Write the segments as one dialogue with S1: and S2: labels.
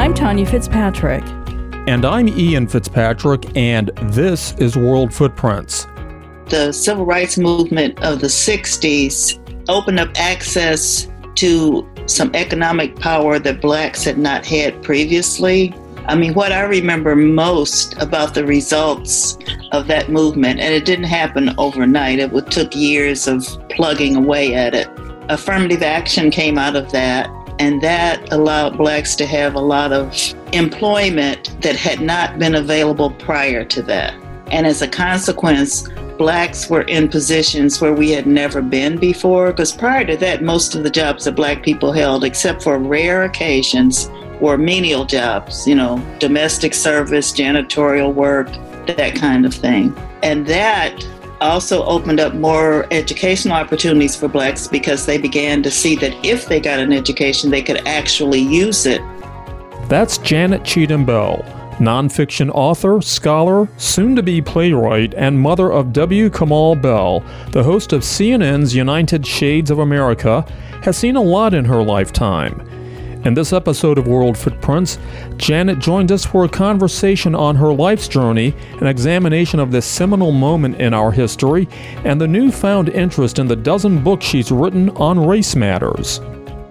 S1: I'm Tanya Fitzpatrick.
S2: And I'm Ian Fitzpatrick, and this is World Footprints.
S3: The civil rights movement of the 60s opened up access to some economic power that blacks had not had previously. I mean, what I remember most about the results of that movement, and it didn't happen overnight, it took years of plugging away at it. Affirmative action came out of that, and that allowed blacks to have a lot of employment that had not been available prior to that. And as a consequence, blacks were in positions where we had never been before. Because prior to that, most of the jobs that black people held, except for rare occasions, were menial jobs, you know, domestic service, janitorial work, that kind of thing. And that also opened up more educational opportunities for blacks because they began to see that if they got an education, they could actually use it.
S2: That's Janet Cheatham Bell, nonfiction author, scholar, soon to be playwright, and mother of W. Kamau Bell, the host of CNN's United Shades of America, has seen a lot in her lifetime. In this episode of World Footprints, Janet joined us for a conversation on her life's journey, an examination of this seminal moment in our history, and the newfound interest in the dozen books she's written on race matters.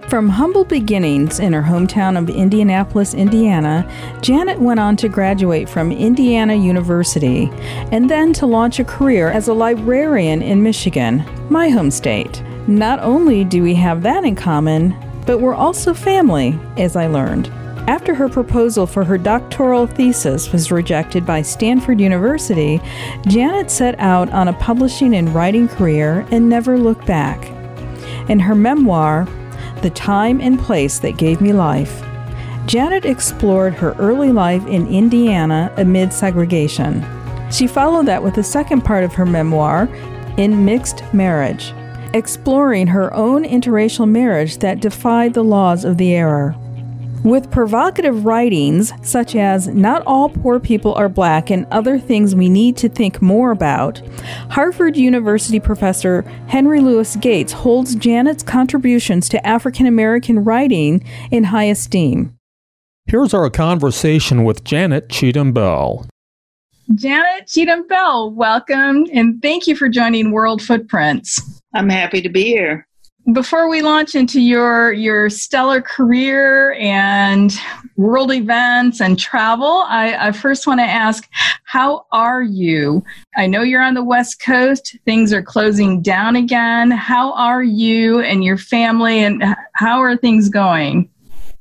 S1: From humble beginnings in her hometown of Indianapolis, Indiana, Janet went on to graduate from Indiana University and then to launch a career as a librarian in Michigan, my home state. Not only do we have that in common, but we're also family, as I learned. After her proposal for her doctoral thesis was rejected by Stanford University, Janet set out on a publishing and writing career and never looked back. In her memoir, The Time and Place That Gave Me Life, Janet explored her early life in Indiana amid segregation. She followed that with the second part of her memoir, In Mixed Marriage exploring her own interracial marriage that defied the laws of the era. With provocative writings such as Not All Poor People Are Black and Other Things We Need to Think More About, Harvard University professor Henry Louis Gates holds Janet's contributions to African American writing in high esteem.
S2: Here's our conversation with Janet Cheatham Bell.
S1: Janet Cheatham Bell, welcome and thank you for joining World Footprints.
S3: I'm happy to be here.
S1: Before we launch into your your stellar career and world events and travel, I, I first want to ask, how are you? I know you're on the West Coast. Things are closing down again. How are you and your family, and how are things going?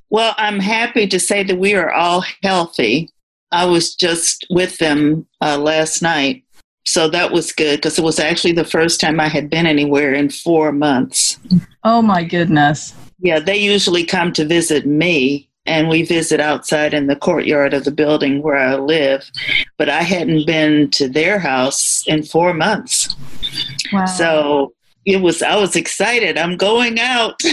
S3: Well, I'm happy to say that we are all healthy. I was just with them uh, last night so that was good because it was actually the first time I had been anywhere in four months.
S1: Oh my goodness.
S3: Yeah, they usually come to visit me and we visit outside in the courtyard of the building where I live. But I hadn't been to their house in four months. Wow. So it was I was excited. I'm going out.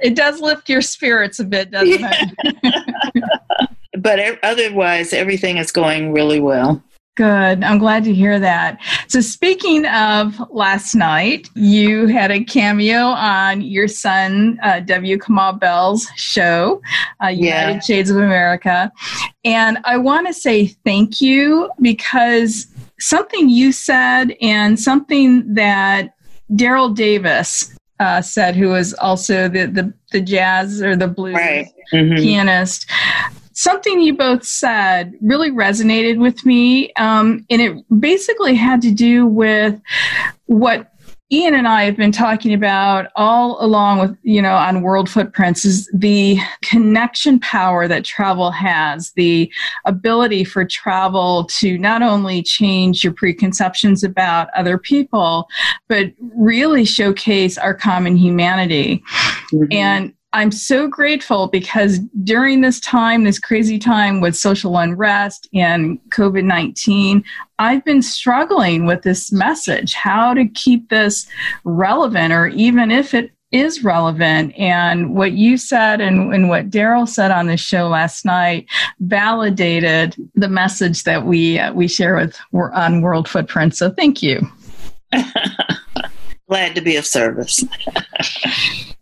S1: it does lift your spirits a bit, doesn't yeah. it?
S3: but otherwise everything is going really well.
S1: Good. I'm glad to hear that. So, speaking of last night, you had a cameo on your son, uh, W. Kamau Bell's show, uh, United yeah. Shades of America. And I want to say thank you because something you said and something that Daryl Davis uh, said, who was also the, the, the jazz or the blues right. mm-hmm. pianist, something you both said really resonated with me. Um, and it basically had to do with what Ian and I have been talking about all along with, you know, on World Footprints is the connection power that travel has, the ability for travel to not only change your preconceptions about other people, but really showcase our common humanity. Mm-hmm. And I'm so grateful because during this time, this crazy time with social unrest and COVID 19, I've been struggling with this message how to keep this relevant, or even if it is relevant. And what you said and, and what Daryl said on the show last night validated the message that we, uh, we share with on World Footprint. So thank you.
S3: Glad to be of service.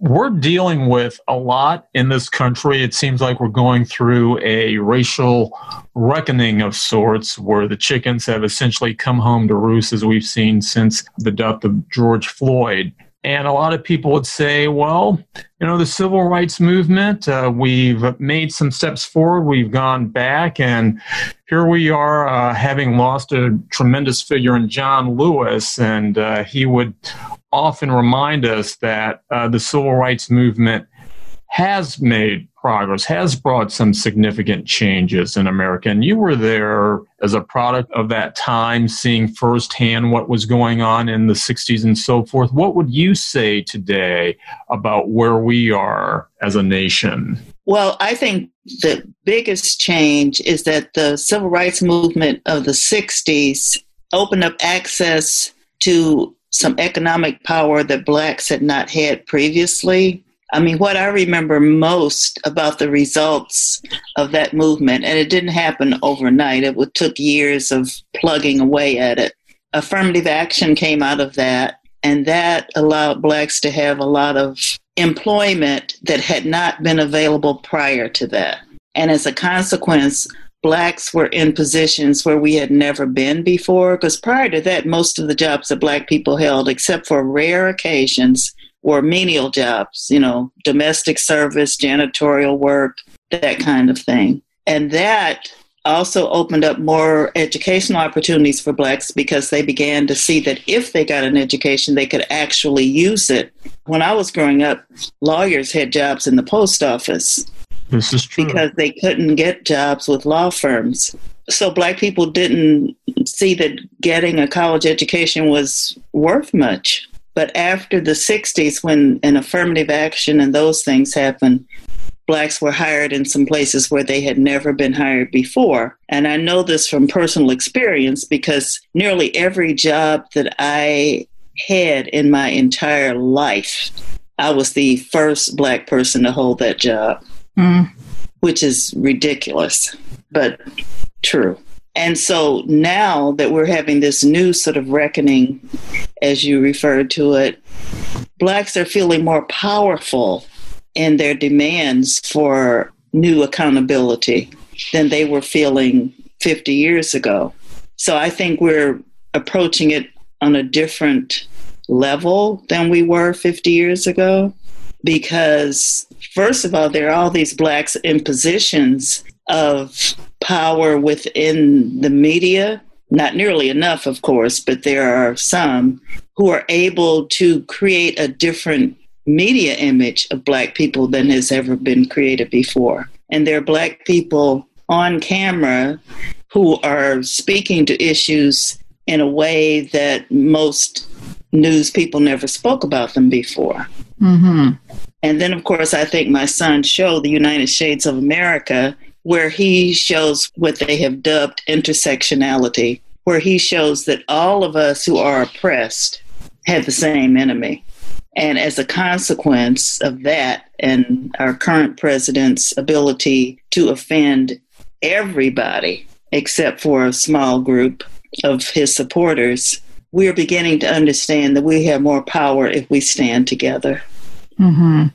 S2: we're dealing with a lot in this country. It seems like we're going through a racial reckoning of sorts where the chickens have essentially come home to roost, as we've seen since the death of George Floyd. And a lot of people would say, well, you know, the civil rights movement, uh, we've made some steps forward, we've gone back, and here we are uh, having lost a tremendous figure in John Lewis. And uh, he would often remind us that uh, the civil rights movement has made progress, has brought some significant changes in America. And you were there as a product of that time, seeing firsthand what was going on in the 60s and so forth. What would you say today about where we are as a nation?
S3: Well, I think the biggest change is that the civil rights movement of the 60s opened up access to some economic power that blacks had not had previously. I mean, what I remember most about the results of that movement, and it didn't happen overnight, it took years of plugging away at it. Affirmative action came out of that, and that allowed blacks to have a lot of employment that had not been available prior to that. And as a consequence, blacks were in positions where we had never been before. Because prior to that, most of the jobs that black people held, except for rare occasions, were menial jobs, you know, domestic service, janitorial work, that kind of thing. And that also opened up more educational opportunities for blacks because they began to see that if they got an education, they could actually use it. When I was growing up, lawyers had jobs in the post office
S2: this is true.
S3: Because they couldn't get jobs with law firms. So black people didn't see that getting a college education was worth much. But after the 60s, when an affirmative action and those things happened, blacks were hired in some places where they had never been hired before. And I know this from personal experience because nearly every job that I had in my entire life, I was the first black person to hold that job mm. which is ridiculous, but true. And so now that we're having this new sort of reckoning, as you referred to it, blacks are feeling more powerful in their demands for new accountability than they were feeling 50 years ago. So I think we're approaching it on a different level than we were 50 years ago because, first of all, there are all these blacks in positions of power within the media. Not nearly enough, of course, but there are some who are able to create a different media image of black people than has ever been created before. And there are black people on camera who are speaking to issues in a way that most news people never spoke about them before. Mm-hmm. And then, of course, I think my son's show, The United Shades of America, where he shows what they have dubbed intersectionality, where he shows that all of us who are oppressed have the same enemy. And as a consequence of that, and our current president's ability to offend everybody except for a small group of his supporters, we're beginning to understand that we have more power if we stand together.
S1: Mm-hmm.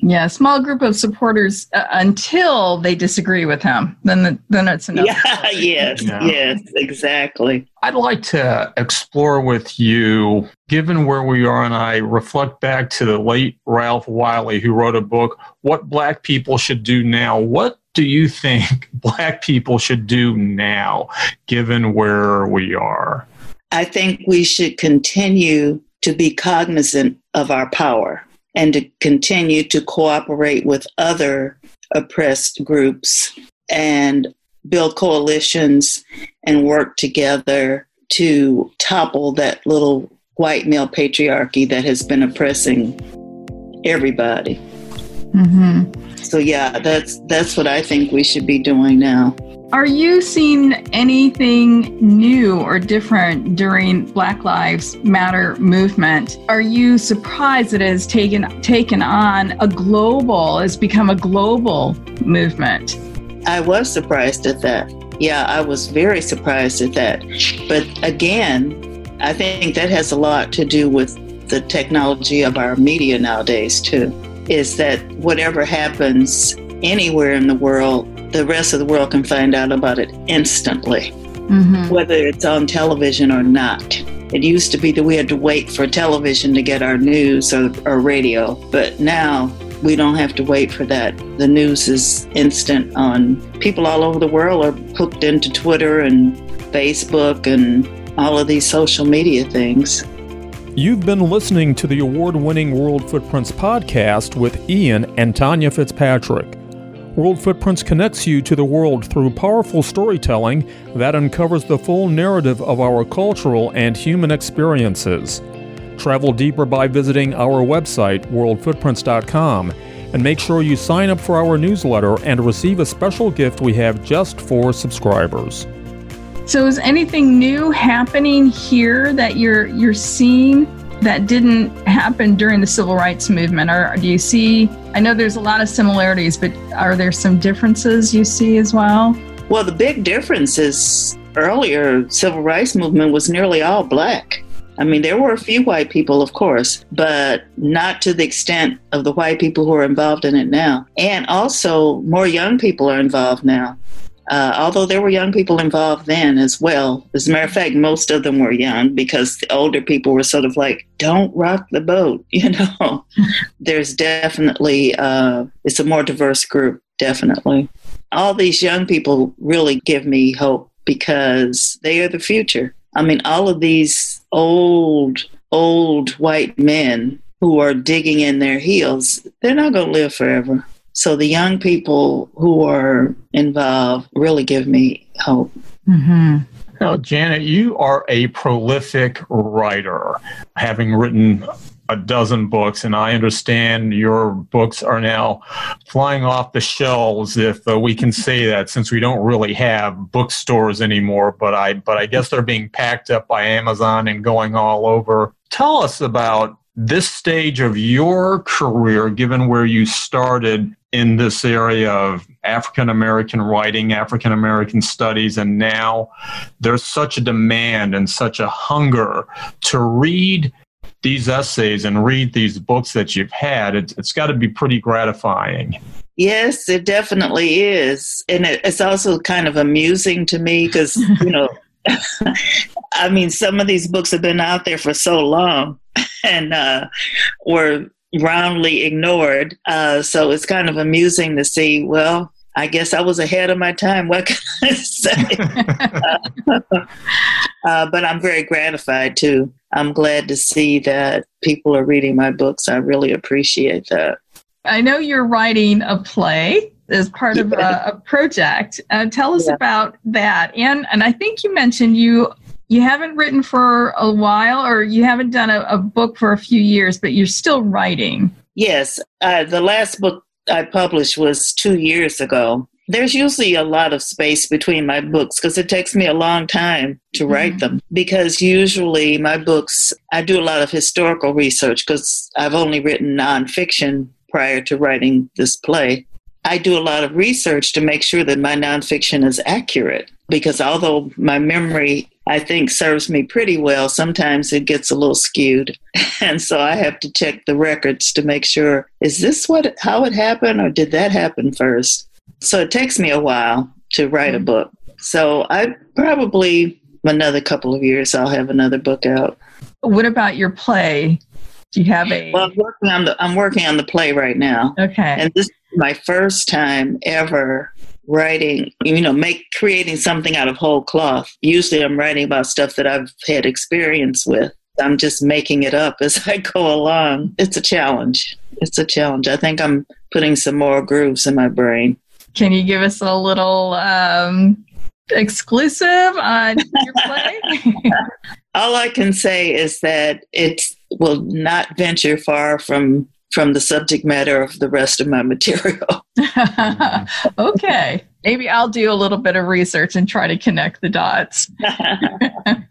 S1: Yeah, a small group of supporters uh, until they disagree with him. Then, the, then it's enough.
S3: Yeah, yes, yeah. yes, exactly.
S2: I'd like to explore with you, given where we are, and I reflect back to the late Ralph Wiley, who wrote a book, "What Black People Should Do Now." What do you think Black people should do now, given where we are?
S3: I think we should continue to be cognizant of our power and to continue to cooperate with other oppressed groups and build coalitions and work together to topple that little white male patriarchy that has been oppressing everybody. Mm-hmm. So yeah, that's that's what I think we should be doing now.
S1: Are you seeing anything new or different during Black Lives Matter movement? Are you surprised that it has taken taken on a global, has become a global movement?
S3: I was surprised at that. Yeah, I was very surprised at that. But again, I think that has a lot to do with the technology of our media nowadays too. is that whatever happens anywhere in the world, the rest of the world can find out about it instantly, mm-hmm. whether it's on television or not. It used to be that we had to wait for television to get our news or, or radio, but now we don't have to wait for that. The news is instant on people all over the world are hooked into Twitter and Facebook and all of these social media things.
S2: You've been listening to the award winning World Footprints podcast with Ian and Tanya Fitzpatrick. World Footprints connects you to the world through powerful storytelling that uncovers the full narrative of our cultural and human experiences. Travel deeper by visiting our website, worldfootprints.com, and make sure you sign up for our newsletter and receive a special gift we have just for subscribers.
S1: So is anything new happening here that you're you're seeing that didn't happen during the civil rights movement or do you see I know there's a lot of similarities but are there some differences you see as well?
S3: Well, the big difference is earlier civil rights movement was nearly all black. I mean, there were a few white people, of course, but not to the extent of the white people who are involved in it now. And also, more young people are involved now. Uh, although there were young people involved then as well. As a matter of fact, most of them were young because the older people were sort of like, don't rock the boat, you know. There's definitely, uh, it's a more diverse group, definitely. All these young people really give me hope because they are the future. I mean, all of these old, old white men who are digging in their heels, they're not going to live forever. So the young people who are involved really give me hope.
S2: Mm-hmm. Now, Janet, you are a prolific writer, having written a dozen books, and I understand your books are now flying off the shelves, if uh, we can say that, since we don't really have bookstores anymore. But I, but I guess they're being packed up by Amazon and going all over. Tell us about this stage of your career, given where you started in this area of African American writing, African American studies, and now there's such a demand and such a hunger to read these essays and read these books that you've had. it's, it's got to be pretty gratifying.
S3: Yes, it definitely is. And it, it's also kind of amusing to me because, you know, I mean, some of these books have been out there for so long and uh, were roundly ignored. Uh, so it's kind of amusing to see, well, I guess I was ahead of my time. What can I say? uh, but I'm very gratified too. I'm glad to see that people are reading my books. I really appreciate that.
S1: I know you're writing a play as part yeah. of a, a project. Uh, tell us yeah. about that. And and I think you mentioned you you haven't written for a while or you haven't done a, a book for a few years, but you're still writing.
S3: Yes. Uh, the last book I published was two years ago. There's usually a lot of space between my books because it takes me a long time to write mm-hmm. them. Because usually my books, I do a lot of historical research because I've only written nonfiction prior to writing this play. I do a lot of research to make sure that my nonfiction is accurate because although my memory I think serves me pretty well. Sometimes it gets a little skewed. And so I have to check the records to make sure is this what how it happened or did that happen first? So it takes me a while to write a mm-hmm. book. So I probably another couple of years I'll have another book out.
S1: What about your play? Do you have a
S3: Well, I'm working on the I'm working on the play right now.
S1: Okay.
S3: And this is my first time ever writing, you know, make creating something out of whole cloth. Usually I'm writing about stuff that I've had experience with. I'm just making it up as I go along. It's a challenge. It's a challenge. I think I'm putting some more grooves in my brain.
S1: Can you give us a little um, exclusive on your play?
S3: All I can say is that it will not venture far from from the subject matter of the rest of my material.
S1: okay. Maybe I'll do a little bit of research and try to connect the dots.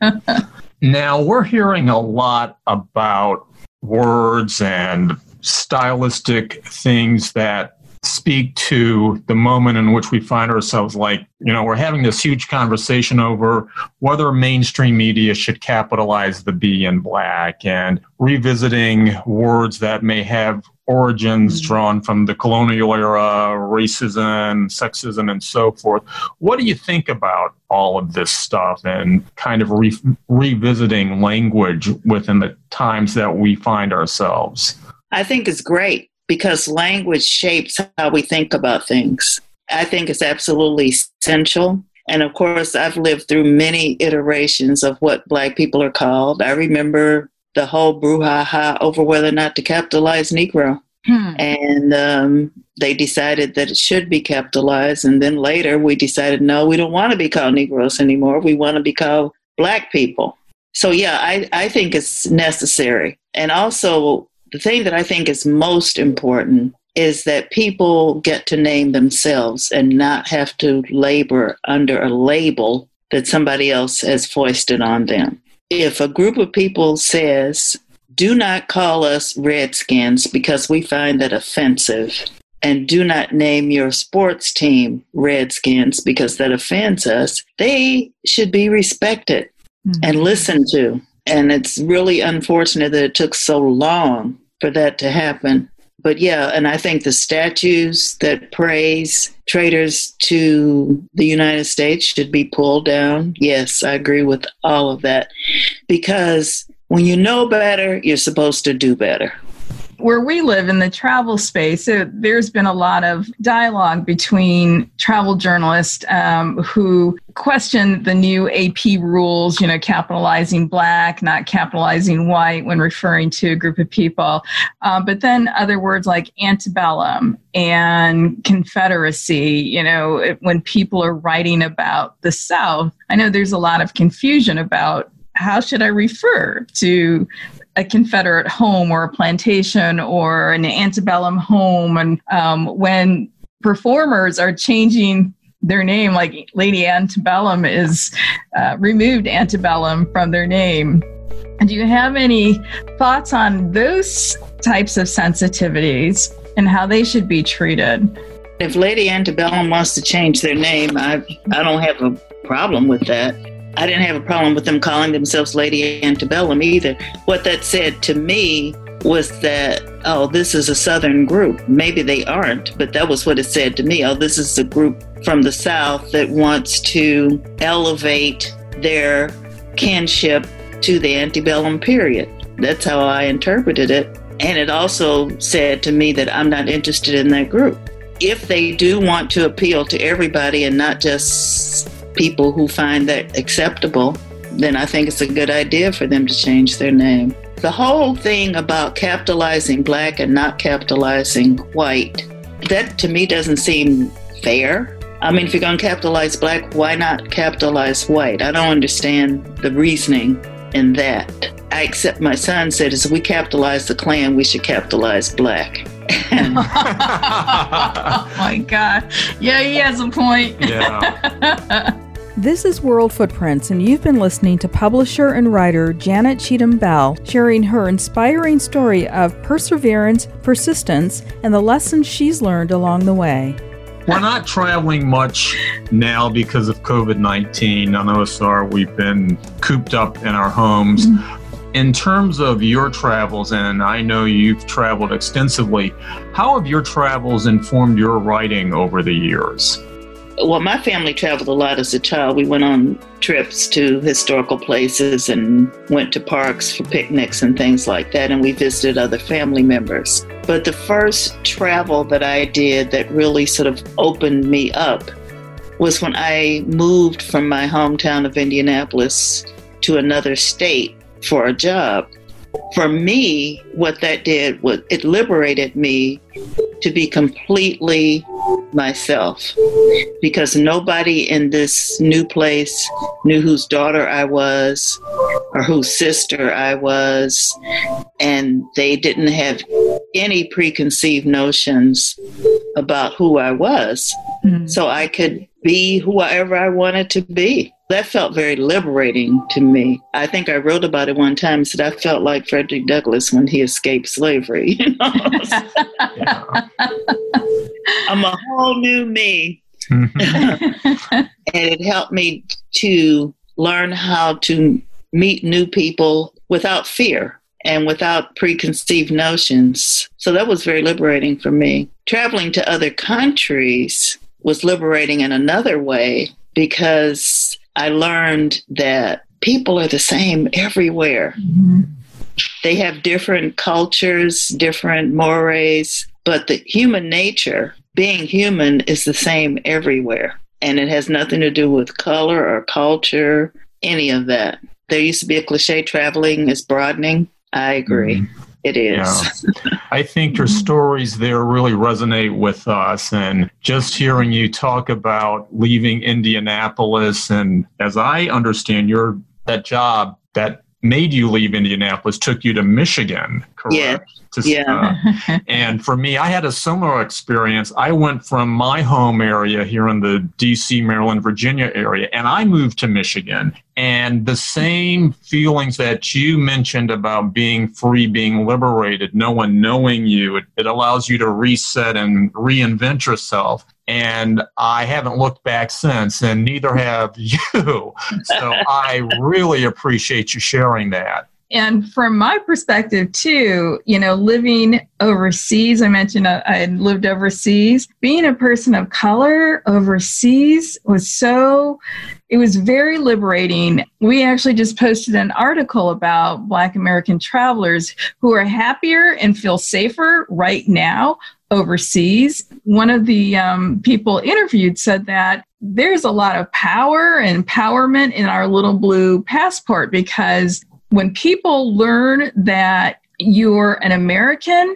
S2: now, we're hearing a lot about words and stylistic things that speak to the moment in which we find ourselves like, you know, we're having this huge conversation over whether mainstream media should capitalize the B in black and revisiting words that may have origins mm-hmm. drawn from the colonial era, racism, sexism, and so forth. What do you think about all of this stuff and kind of re- revisiting language within the times that we find ourselves?
S3: I think it's great because language shapes how we think about things. I think it's absolutely essential. And of course, I've lived through many iterations of what Black people are called. I remember the whole brouhaha over whether or not to capitalize Negro. Hmm. And um, they decided that it should be capitalized. And then later we decided, no, we don't want to be called Negroes anymore. We want to be called Black people. So, yeah, I, I think it's necessary. And also, the thing that I think is most important is that people get to name themselves and not have to labor under a label that somebody else has foisted on them. If a group of people says, do not call us Redskins because we find that offensive, and do not name your sports team Redskins because that offends us, they should be respected mm-hmm. and listened to. And it's really unfortunate that it took so long for that to happen. But yeah, and I think the statues that praise traitors to the United States should be pulled down. Yes, I agree with all of that. Because when you know better, you're supposed to do better
S1: where we live in the travel space, it, there's been a lot of dialogue between travel journalists um, who question the new AP rules, you know, capitalizing black, not capitalizing white when referring to a group of people. Uh, but then other words like antebellum and confederacy, you know, it, when people are writing about the South, I know there's a lot of confusion about how should I refer to a Confederate home or a plantation or an antebellum home. And um, when performers are changing their name, like Lady Antebellum is uh, removed antebellum from their name. Do you have any thoughts on those types of sensitivities and how they should be treated?
S3: If Lady Antebellum wants to change their name, I I don't have a problem with that. I didn't have a problem with them calling themselves Lady Antebellum either. What that said to me was that, oh, this is a Southern group. Maybe they aren't, but that was what it said to me. Oh, this is a group from the South that wants to elevate their kinship to the antebellum period. That's how I interpreted it. And it also said to me that I'm not interested in that group. If they do want to appeal to everybody and not just people who find that acceptable, then I think it's a good idea for them to change their name. The whole thing about capitalizing black and not capitalizing white, that to me doesn't seem fair. I mean, if you're going to capitalize black, why not capitalize white? I don't understand the reasoning in that. I accept my son said, as we capitalize the Klan, we should capitalize black.
S1: oh my God. Yeah, he has a point.
S2: Yeah.
S4: This is World Footprints, and you've been listening to publisher and writer Janet Cheatham Bell sharing her inspiring story of perseverance, persistence, and the lessons she's learned along the way.
S2: We're not traveling much now because of COVID 19. On OSR, we've been cooped up in our homes. Mm-hmm. In terms of your travels, and I know you've traveled extensively, how have your travels informed your writing over the years?
S3: Well, my family traveled a lot as a child. We went on trips to historical places and went to parks for picnics and things like that, and we visited other family members. But the first travel that I did that really sort of opened me up was when I moved from my hometown of Indianapolis to another state for a job. For me, what that did was it liberated me to be completely myself because nobody in this new place knew whose daughter I was or whose sister I was, and they didn't have any preconceived notions about who I was. Mm-hmm. So I could be whoever I wanted to be. That felt very liberating to me. I think I wrote about it one time and said I felt like Frederick Douglass when he escaped slavery. You know? I'm a whole new me. Mm-hmm. and it helped me to learn how to meet new people without fear and without preconceived notions. So that was very liberating for me. Traveling to other countries was liberating in another way because I learned that people are the same everywhere. Mm-hmm. They have different cultures, different mores, but the human nature, being human, is the same everywhere. And it has nothing to do with color or culture, any of that. There used to be a cliche traveling is broadening. I agree. Mm-hmm. It is.
S2: Yeah. I think your stories there really resonate with us. And just hearing you talk about leaving Indianapolis, and as I understand your that job that made you leave Indianapolis took you to Michigan, correct?
S3: To, yeah.
S2: Uh, and for me, I had a similar experience. I went from my home area here in the DC, Maryland, Virginia area, and I moved to Michigan. And the same feelings that you mentioned about being free, being liberated, no one knowing you, it, it allows you to reset and reinvent yourself. And I haven't looked back since, and neither have you. So I really appreciate you sharing that.
S1: And from my perspective, too, you know, living overseas, I mentioned I had lived overseas. Being a person of color overseas was so, it was very liberating. We actually just posted an article about Black American travelers who are happier and feel safer right now overseas. One of the um, people interviewed said that there's a lot of power and empowerment in our little blue passport because when people learn that you're an American,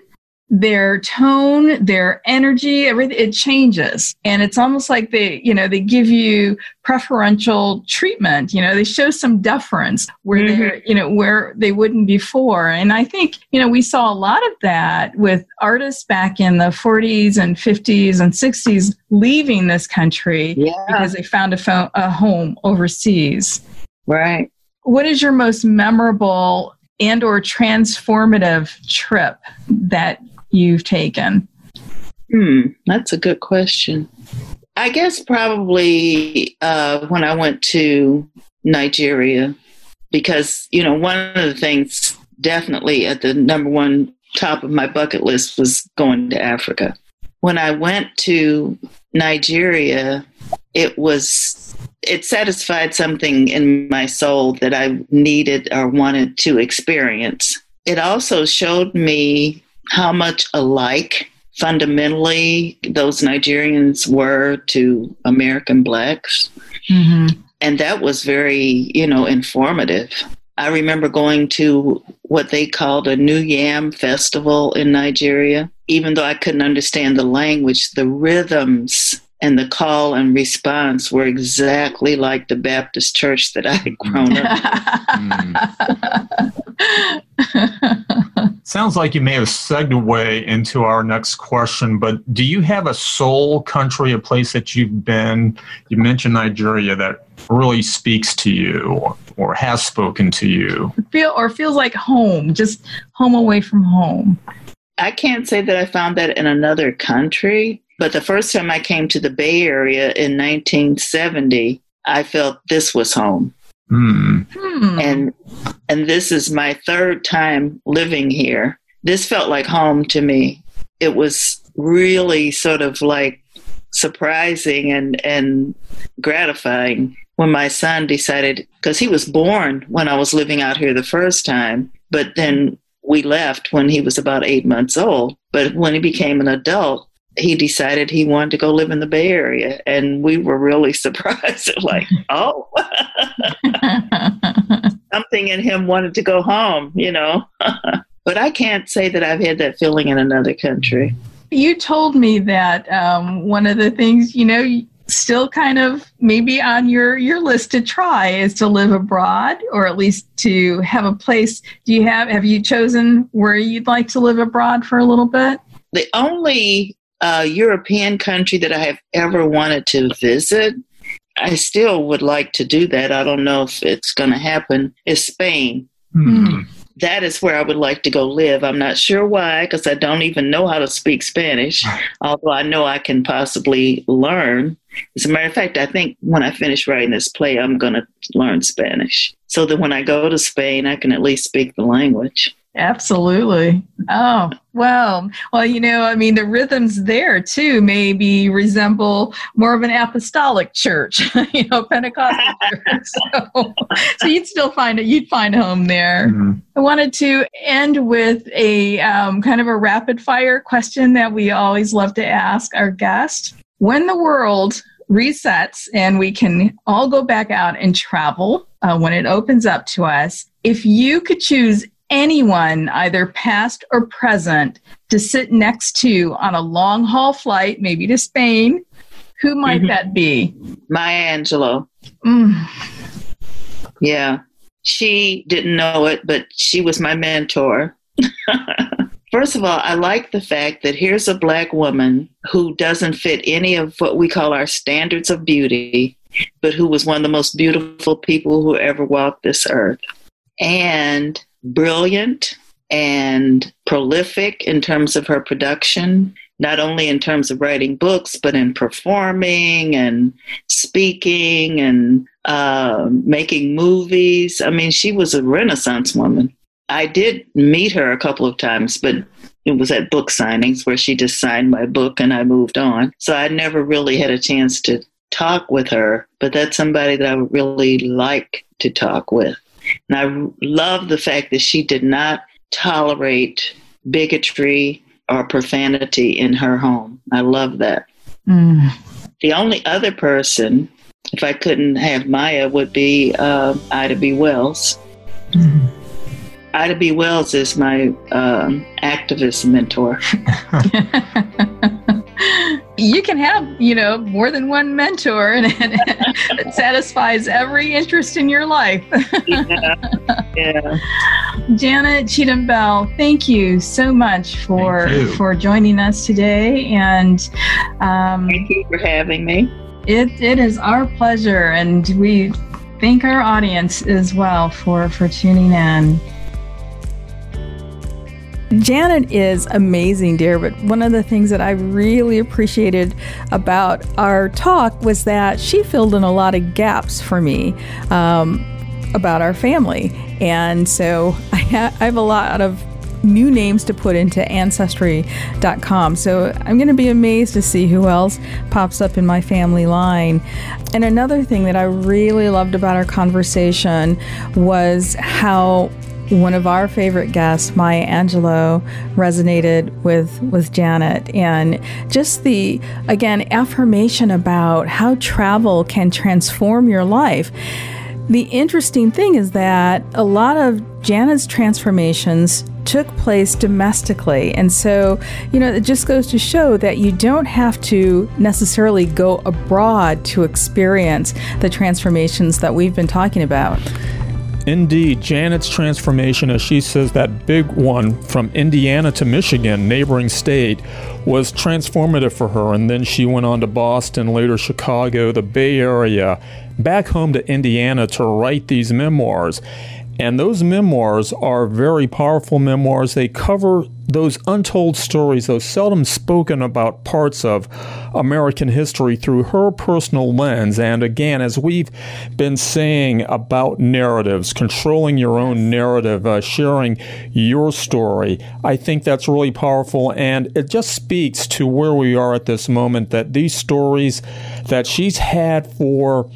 S1: their tone, their energy, everything it changes. And it's almost like they, you know, they give you preferential treatment. You know, they show some deference where mm-hmm. they're, you know, where they wouldn't before. And I think, you know, we saw a lot of that with artists back in the 40s and 50s and 60s leaving this country yeah. because they found a, fo- a home overseas.
S3: Right
S1: what is your most memorable and or transformative trip that you've taken?
S3: Hmm that's a good question. I guess probably uh, when i went to nigeria because you know one of the things definitely at the number one top of my bucket list was going to africa when i went to nigeria it was it satisfied something in my soul that I needed or wanted to experience. It also showed me how much alike fundamentally those Nigerians were to American blacks. Mm-hmm. And that was very, you know, informative. I remember going to what they called a New Yam festival in Nigeria. Even though I couldn't understand the language, the rhythms and the call and response were exactly like the Baptist church that I had grown
S2: up. Hmm. Sounds like you may have segued into our next question, but do you have a soul country, a place that you've been? You mentioned Nigeria that really speaks to you or has spoken to you.
S1: Feel or feels like home, just home away from home.
S3: I can't say that I found that in another country, but the first time I came to the Bay Area in 1970, I felt this was home. Mm. And and this is my third time living here. This felt like home to me. It was really sort of like surprising and and gratifying when my son decided because he was born when I was living out here the first time, but then we left when he was about 8 months old. But when he became an adult, he decided he wanted to go live in the Bay Area. And we were really surprised, like, oh, something in him wanted to go home, you know. but I can't say that I've had that feeling in another country.
S1: You told me that um, one of the things, you know, still kind of maybe on your your list to try is to live abroad or at least to have a place do you have have you chosen where you'd like to live abroad for a little bit
S3: the only uh, European country that I have ever wanted to visit. I still would like to do that. I don't know if it's going to happen. Is Spain. Mm. That is where I would like to go live. I'm not sure why, because I don't even know how to speak Spanish, although I know I can possibly learn. As a matter of fact, I think when I finish writing this play, I'm going to learn Spanish so that when I go to Spain, I can at least speak the language.
S1: Absolutely. Oh, well, well, you know, I mean, the rhythms there too maybe resemble more of an apostolic church, you know, Pentecostal church. So, so, you'd still find it, you'd find home there. Mm-hmm. I wanted to end with a um, kind of a rapid fire question that we always love to ask our guests. When the world resets and we can all go back out and travel uh, when it opens up to us, if you could choose anyone, either past or present, to sit next to on a long haul flight, maybe to Spain, who might mm-hmm. that be?
S3: Maya Angelou. Mm. Yeah. She didn't know it, but she was my mentor. First of all, I like the fact that here's a black woman who doesn't fit any of what we call our standards of beauty, but who was one of the most beautiful people who ever walked this earth. And brilliant and prolific in terms of her production, not only in terms of writing books, but in performing and speaking and uh, making movies. I mean, she was a Renaissance woman. I did meet her a couple of times, but it was at book signings where she just signed my book and I moved on. So I never really had a chance to talk with her, but that's somebody that I would really like to talk with. And I love the fact that she did not tolerate bigotry or profanity in her home. I love that. Mm. The only other person, if I couldn't have Maya, would be uh, Ida B. Wells. Mm. Ida B. Wells is my um, activist mentor.
S1: you can have, you know, more than one mentor and, it satisfies every interest in your life. yeah. yeah. Janet Cheatham Bell, thank you so much for for joining us today and
S3: um, thank you for having me.
S1: It it is our pleasure and we thank our audience as well for for tuning in.
S4: Janet is amazing, dear, but one of the things that I really appreciated about our talk was that she filled in a lot of gaps for me um, about our family. And so I, ha- I have a lot of new names to put into ancestry.com. So I'm going to be amazed to see who else pops up in my family line. And another thing that I really loved about our conversation was how one of our favorite guests, Maya Angelou, resonated with with Janet, and just the again affirmation about how travel can transform your life. The interesting thing is that a lot of Janet's transformations took place domestically. And so, you know, it just goes to show that you don't have to necessarily go abroad to experience the transformations that we've been talking about.
S2: Indeed, Janet's transformation, as she says, that big one from Indiana to Michigan, neighboring state, was transformative for her. And then she went on to Boston, later Chicago, the Bay Area, back home to Indiana to write these memoirs. And those memoirs are very powerful memoirs. They cover those untold stories, those seldom spoken about parts of American history through her personal lens. And again, as we've been saying about narratives, controlling your own narrative, uh, sharing your story, I think that's really powerful. And it just speaks to where we are at this moment that these stories that she's had for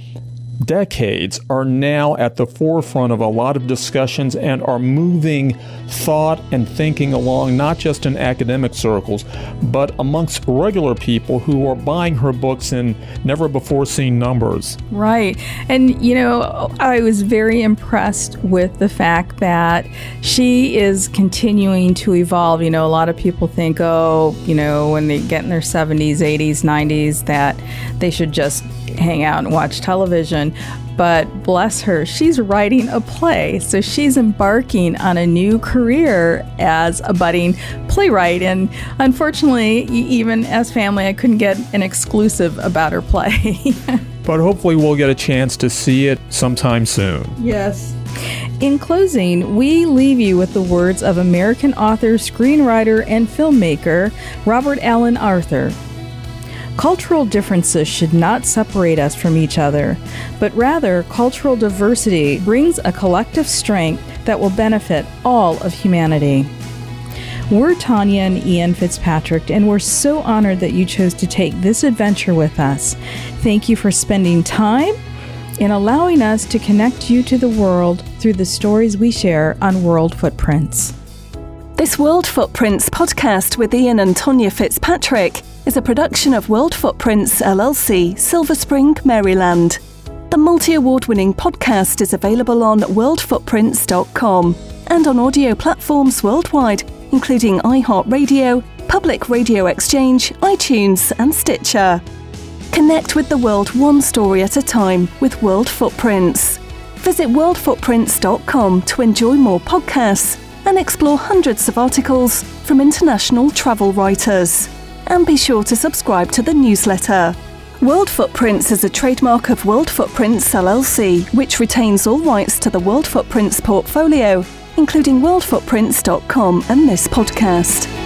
S2: decades are now at the forefront of a lot of discussions and are moving thought and thinking along, not just in academic circles, but amongst regular people who are buying her books in never before seen numbers.
S4: Right. And, you know, I was very impressed with the fact that she is continuing to evolve. You know, a lot of people think, oh, you know, when they get in their 70s, 80s, 90s, that they should just hang out and watch television. But bless her, she's writing a play. So she's embarking on a new career as a budding playwright. And unfortunately, even as family, I couldn't get an exclusive about her play.
S2: but hopefully, we'll get a chance to see it sometime soon.
S4: Yes.
S1: In closing, we leave you with the words of American author, screenwriter, and filmmaker Robert Alan Aurthur. Cultural differences should not separate us from each other, but rather, cultural diversity brings a collective strength that will benefit all of humanity. We're Tanya and Ian Fitzpatrick, and we're so honored that you chose to take this adventure with us. Thank you for spending time in allowing us to connect you to the world through the stories we share on World Footprints.
S5: This World Footprints podcast with Ian and Tanya Fitzpatrick is a production of World Footprints LLC, Silver Spring, Maryland. The multi award winning podcast is available on worldfootprints.com and on audio platforms worldwide, including iHeartRadio, Public Radio Exchange, iTunes, and Stitcher. Connect with the world one story at a time with World Footprints. Visit worldfootprints.com to enjoy more podcasts and explore hundreds of articles from international travel writers. And be sure to subscribe to the newsletter. World Footprints is a trademark of World Footprints LLC, which retains all rights to the World Footprints portfolio, including worldfootprints.com and this podcast.